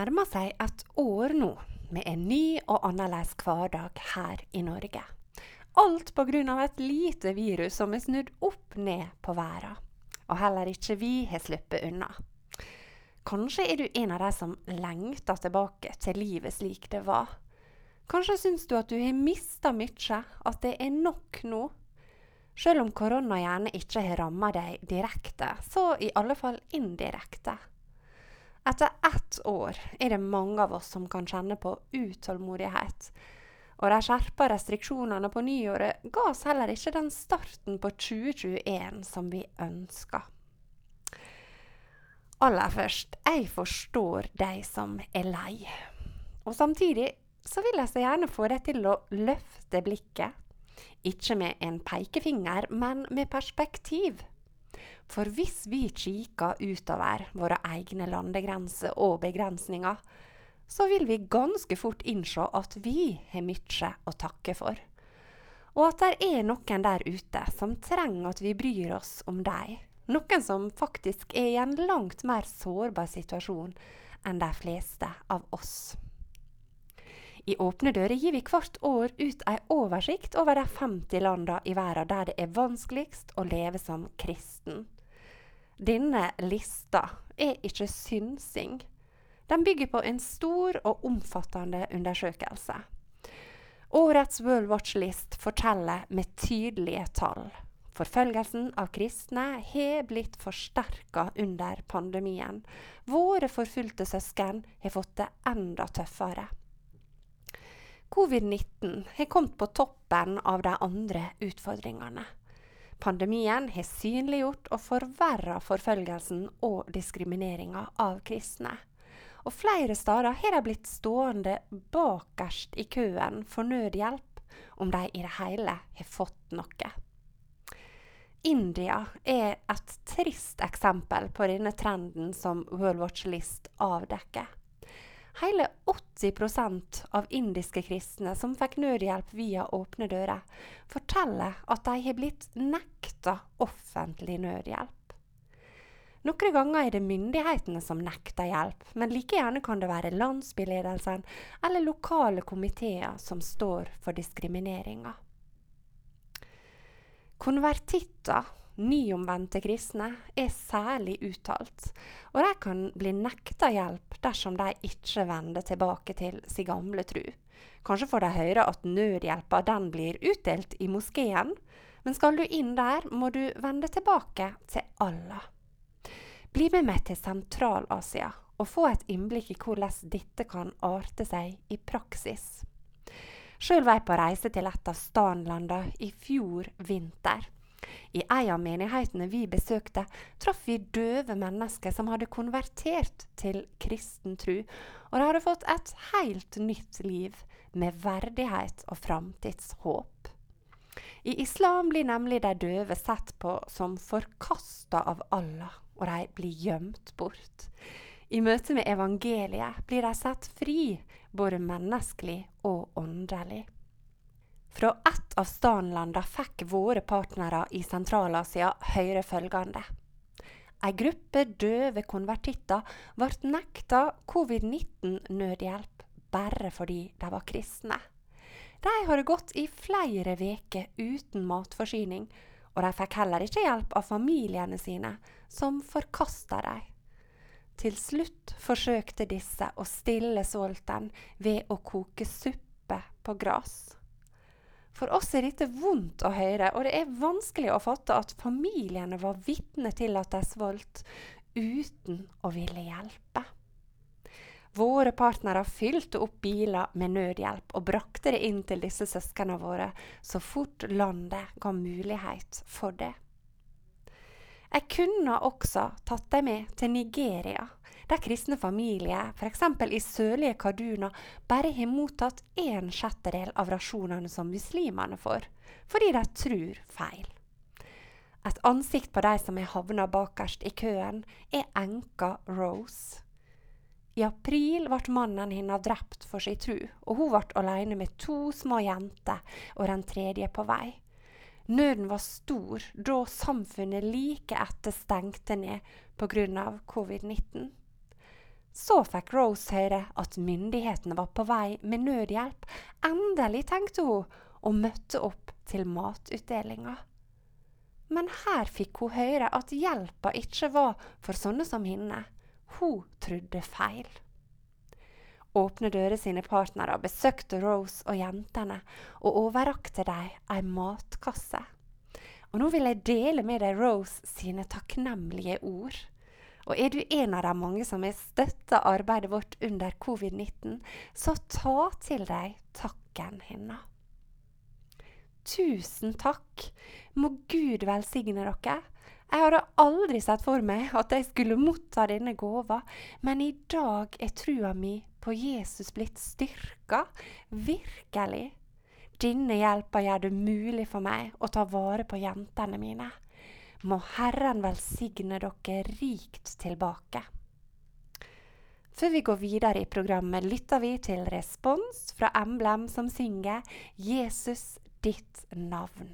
Nærmer seg et år nå med en ny og annerledes hverdag her i Norge. Alt pga. et lite virus som er snudd opp ned på verden. Og heller ikke vi har sluppet unna. Kanskje er du en av de som lengter tilbake til livet slik det var. Kanskje syns du at du har mista mye, at det er nok nå. Selv om korona gjerne ikke har ramma deg direkte, så i alle fall indirekte. Etter ett år er det mange av oss som kan kjenne på utålmodighet. Og de skjerpa restriksjonene på nyåret ga oss heller ikke den starten på 2021 som vi ønska. Aller først, jeg forstår de som er lei. Og samtidig så vil jeg så gjerne få deg til å løfte blikket. Ikke med en pekefinger, men med perspektiv. For hvis vi kikker utover våre egne landegrenser og begrensninger, så vil vi ganske fort innse at vi har mye å takke for. Og at det er noen der ute som trenger at vi bryr oss om dem. Noen som faktisk er i en langt mer sårbar situasjon enn de fleste av oss. I Åpne dører gir vi hvert år ut ei oversikt over de 50 landene i verden der det er vanskeligst å leve som kristen. Denne lista er ikke synsing. Den bygger på en stor og omfattende undersøkelse. Årets World Watch List forteller med tydelige tall. Forfølgelsen av kristne har blitt forsterka under pandemien. Våre forfulgte søsken har fått det enda tøffere. Covid-19 har kommet på toppen av de andre utfordringene. Pandemien har synliggjort og forverra forfølgelsen og diskrimineringa av kristne. Og flere steder har de blitt stående bakerst i køen for nødhjelp, om de i det hele har fått noe. India er et trist eksempel på denne trenden som World Watch List avdekker. Hele 80% av indiske kristne som fikk nødhjelp via Åpne dører, forteller at de har blitt nekta offentlig nødhjelp. Noen ganger er det myndighetene som nekter hjelp, men like gjerne kan det være landsbyledelsen eller lokale komiteer som står for diskrimineringa. Konvertitter nyomvendte kristne er særlig uttalt, og de kan bli nekta hjelp dersom de ikke vender tilbake til sin gamle tru. Kanskje får de høre at nødhjelpa den blir utdelt i moskeen, men skal du inn der, må du vende tilbake til Allah. Bli med meg til Sentral-Asia og få et innblikk i hvordan dette kan arte seg i praksis. Sjøl var jeg på reise til et av stanlandene i fjor vinter. I ei av menighetene vi besøkte, traff vi døve mennesker som hadde konvertert til kristen tro, og de hadde fått et helt nytt liv med verdighet og framtidshåp. I islam blir nemlig de døve sett på som forkasta av Allah, og de blir gjemt bort. I møte med evangeliet blir de satt fri, både menneskelig og åndelig. Fra ett av stanlandene fikk våre partnere i Sentral-Asia høre følgende. Ei gruppe døve konvertitter ble nekta covid-19-nødhjelp bare fordi de var kristne. De hadde gått i flere uker uten matforsyning, og de fikk heller ikke hjelp av familiene sine, som forkasta dem. Til slutt forsøkte disse å stille sulten ved å koke suppe på gress. For oss er dette vondt å høre, og det er vanskelig å fatte at familiene var vitne til at de svolt uten å ville hjelpe. Våre partnere fylte opp biler med nødhjelp og brakte det inn til disse søsknene våre så fort landet ga mulighet for det. Jeg kunne også tatt dem med til Nigeria, der kristne familier, f.eks. i sørlige Kaduna, bare har mottatt en sjettedel av rasjonene som muslimene får, fordi de tror feil. Et ansikt på de som har havna bakerst i køen, er enka Rose. I april ble mannen hennes drept for sin tru, og hun ble alene med to små jenter og den tredje på vei. Nøden var stor da samfunnet like etter stengte ned pga. covid-19. Så fikk Rose høre at myndighetene var på vei med nødhjelp. Endelig, tenkte hun, og møtte opp til matutdelinga. Men her fikk hun høre at hjelpa ikke var for sånne som henne. Hun trodde feil. Åpne dører sine partnere besøkte Rose og jentene og overrakte dem ei matkasse. Og nå vil jeg dele med deg Rose sine takknemlige ord. Og er du en av de mange som har støtta arbeidet vårt under covid-19, så ta til deg takken hennes. Tusen takk. Må Gud velsigne dere. Jeg hadde aldri sett for meg at jeg skulle motta denne gåva, men i dag er trua mi på Jesus blitt styrka. Virkelig. Denne hjelpa gjør det mulig for meg å ta vare på jentene mine. Må Herren velsigne dere rikt tilbake. Før vi går videre i programmet, lytter vi til respons fra Emblem, som synger 'Jesus ditt navn'.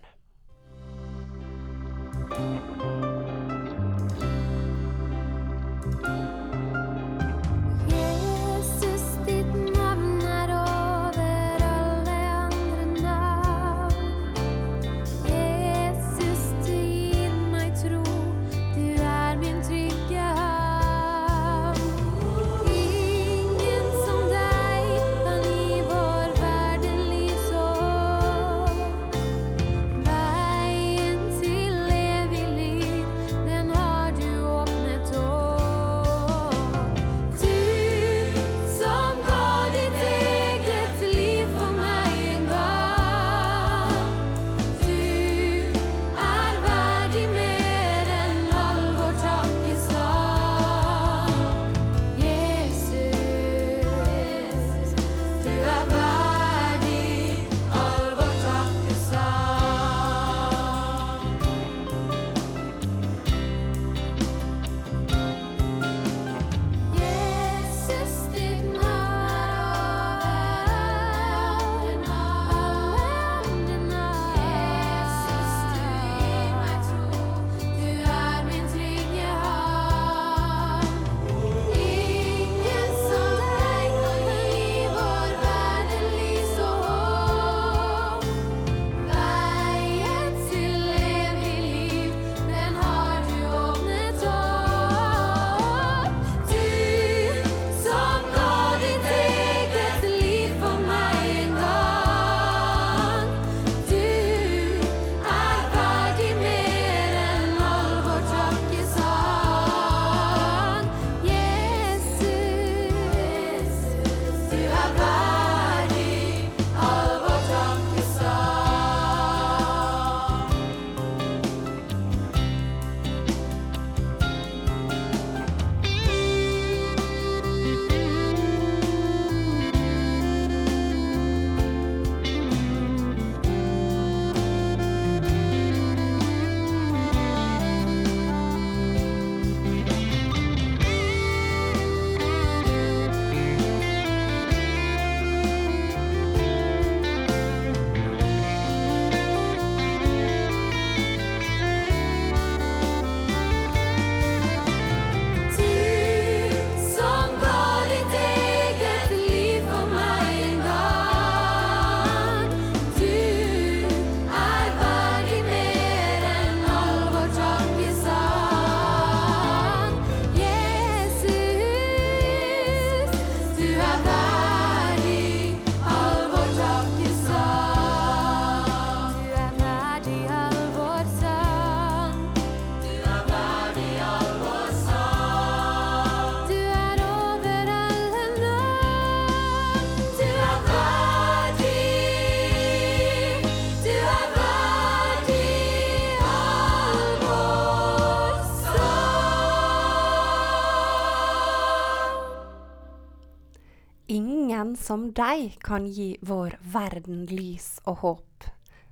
Som deg kan gi vår verden lys og håp,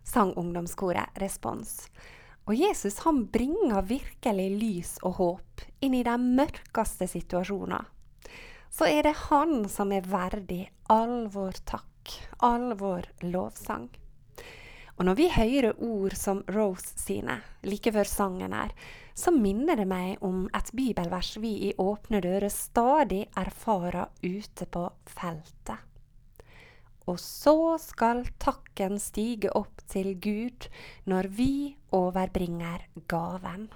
sang ungdomskoret Respons. Og Jesus han bringer virkelig lys og håp inn i de mørkeste situasjoner. Så er det han som er verdig all vår takk, all vår lovsang. Og når vi hører ord som Rose sine like før sangen her, så minner det meg om et bibelvers vi i Åpne dører stadig erfarer ute på feltet. Og så skal takken stige opp til Gud når vi overbringer gaven.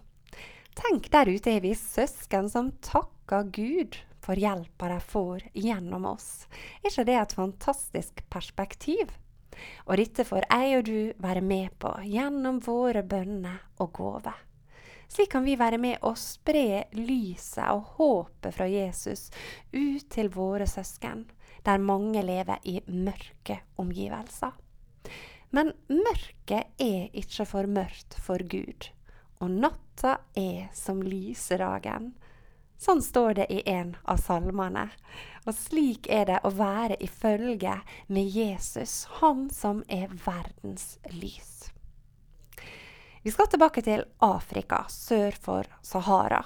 Tenk, der ute er vi søsken som takker Gud for hjelpa de får gjennom oss. Er ikke det et fantastisk perspektiv? Og dette får jeg og du være med på gjennom våre bønner og gaver. Slik kan vi være med å spre lyset og håpet fra Jesus ut til våre søsken, der mange lever i mørke omgivelser. Men mørket er ikke for mørkt for Gud, og natta er som lysedagen. Sånn står det i en av salmene. Og slik er det å være i følge med Jesus, han som er verdens lys. Vi skal tilbake til Afrika, sør for Sahara.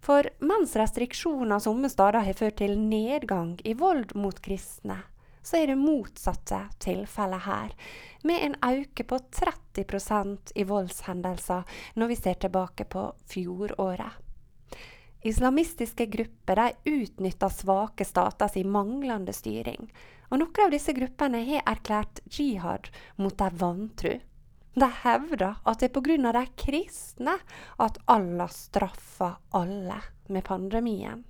For mens restriksjoner somme steder har ført til nedgang i vold mot kristne, så er det motsatte tilfellet her, med en økning på 30% i voldshendelser når vi ser tilbake på fjoråret. Islamistiske grupper utnytter svake staters manglende styring. Og noen av disse gruppene har erklært jihad mot de vantro. De hevder at det er pga. de kristne at Allah straffer alle med pandemien.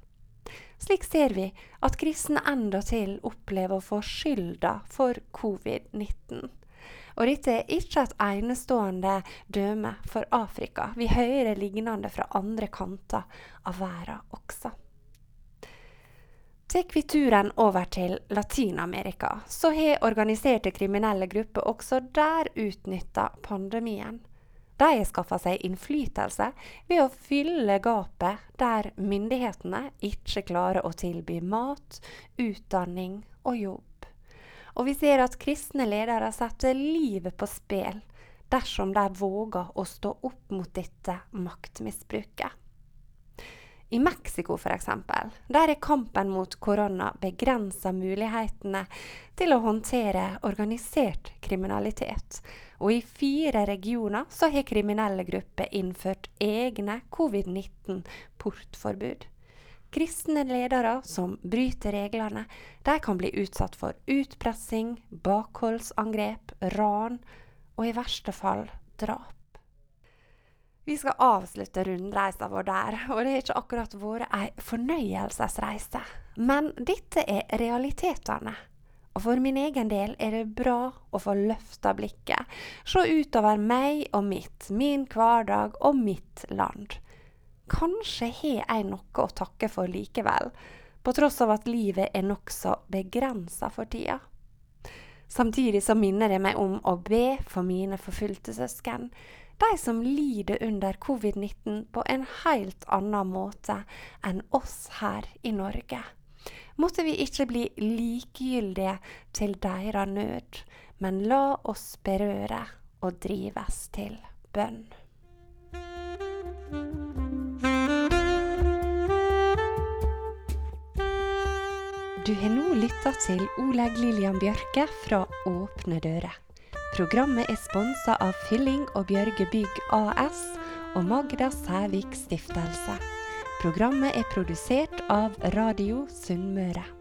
Slik ser vi at kristne endatil opplever å få skylda for covid-19. Og dette er ikke et enestående døme for Afrika. Vi hører lignende fra andre kanter av verden også. Tar vi turen over til Latin-Amerika, så har organiserte kriminelle grupper også der utnytta pandemien. De har skaffa seg innflytelse ved å fylle gapet der myndighetene ikke klarer å tilby mat, utdanning og jobb. Og vi ser at kristne ledere setter livet på spill dersom de våger å stå opp mot dette maktmisbruket. I Mexico f.eks. der er kampen mot korona begrensa mulighetene til å håndtere organisert kriminalitet. Og i fire regioner så har kriminelle grupper innført egne covid-19-portforbud. Kristne ledere som bryter reglene, de kan bli utsatt for utpressing, bakholdsangrep, ran og i verste fall drap. Vi skal avslutte rundreisa vår der, og det har ikke akkurat vært ei fornøyelsesreise. Men dette er realitetene. Og for min egen del er det bra å få løfta blikket, se utover meg og mitt, min hverdag og mitt land. Kanskje har jeg noe å takke for likevel, på tross av at livet er nokså begrensa for tida. Samtidig så minner det meg om å be for mine forfulgte søsken, de som lider under covid-19 på en helt annen måte enn oss her i Norge. Måtte vi ikke bli likegyldige til deres nød, men la oss berøre og drives til bønn. Du har nå lytta til Oleg Lillian Bjørke fra Åpne dører. Programmet er sponsa av Fylling og Bjørge Bygg AS og Magda Sævik Stiftelse. Programmet er produsert av Radio Sunnmøre.